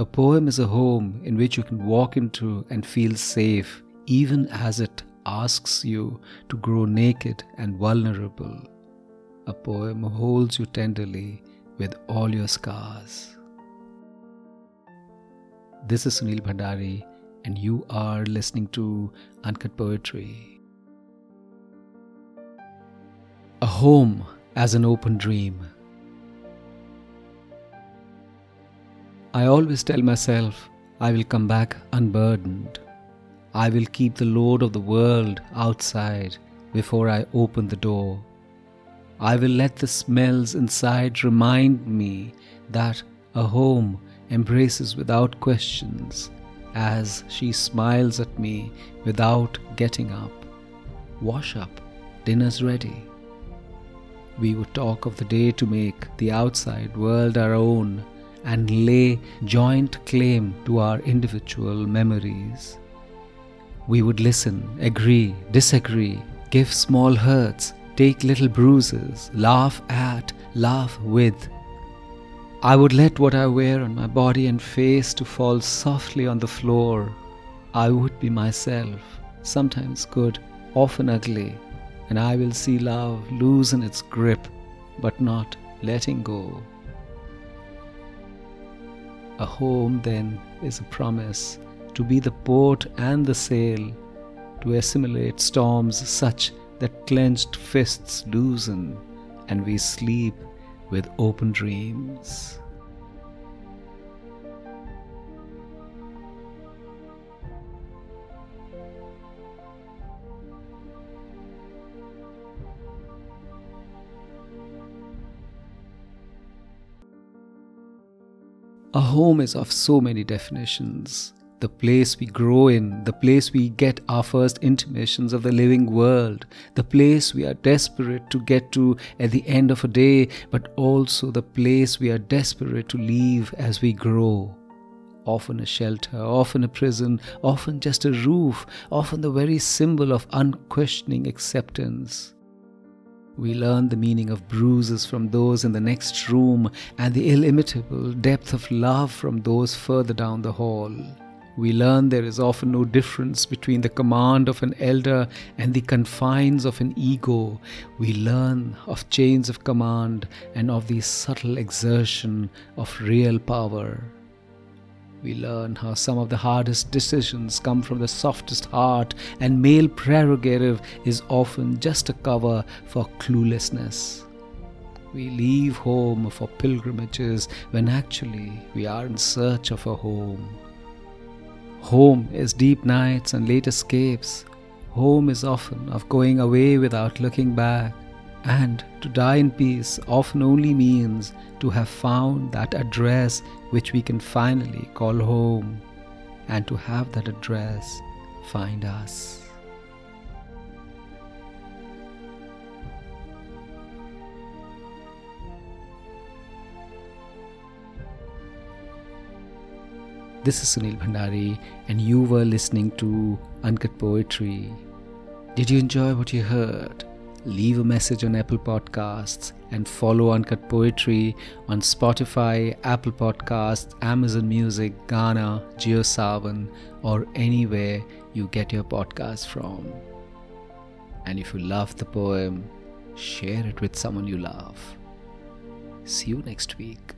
A poem is a home in which you can walk into and feel safe, even as it asks you to grow naked and vulnerable. A poem holds you tenderly with all your scars. This is Sunil Bhandari, and you are listening to Uncut Poetry. A home as an open dream. I always tell myself I will come back unburdened. I will keep the load of the world outside before I open the door. I will let the smells inside remind me that a home embraces without questions as she smiles at me without getting up. Wash up, dinner's ready. We would talk of the day to make the outside world our own and lay joint claim to our individual memories. We would listen, agree, disagree, give small hurts, take little bruises, laugh at, laugh with. I would let what I wear on my body and face to fall softly on the floor. I would be myself, sometimes good, often ugly, and I will see love loosen its grip, but not letting go. A home, then, is a promise to be the port and the sail, to assimilate storms such that clenched fists loosen and we sleep with open dreams. A home is of so many definitions. The place we grow in, the place we get our first intimations of the living world, the place we are desperate to get to at the end of a day, but also the place we are desperate to leave as we grow. Often a shelter, often a prison, often just a roof, often the very symbol of unquestioning acceptance. We learn the meaning of bruises from those in the next room and the illimitable depth of love from those further down the hall. We learn there is often no difference between the command of an elder and the confines of an ego. We learn of chains of command and of the subtle exertion of real power. We learn how some of the hardest decisions come from the softest heart, and male prerogative is often just a cover for cluelessness. We leave home for pilgrimages when actually we are in search of a home. Home is deep nights and late escapes. Home is often of going away without looking back. And to die in peace often only means to have found that address which we can finally call home, and to have that address find us. This is Sunil Bhandari, and you were listening to Uncut Poetry. Did you enjoy what you heard? Leave a message on Apple Podcasts, and follow Uncut Poetry on Spotify, Apple Podcasts, Amazon Music, Gaana, JioSaavn, or anywhere you get your podcasts from. And if you love the poem, share it with someone you love. See you next week.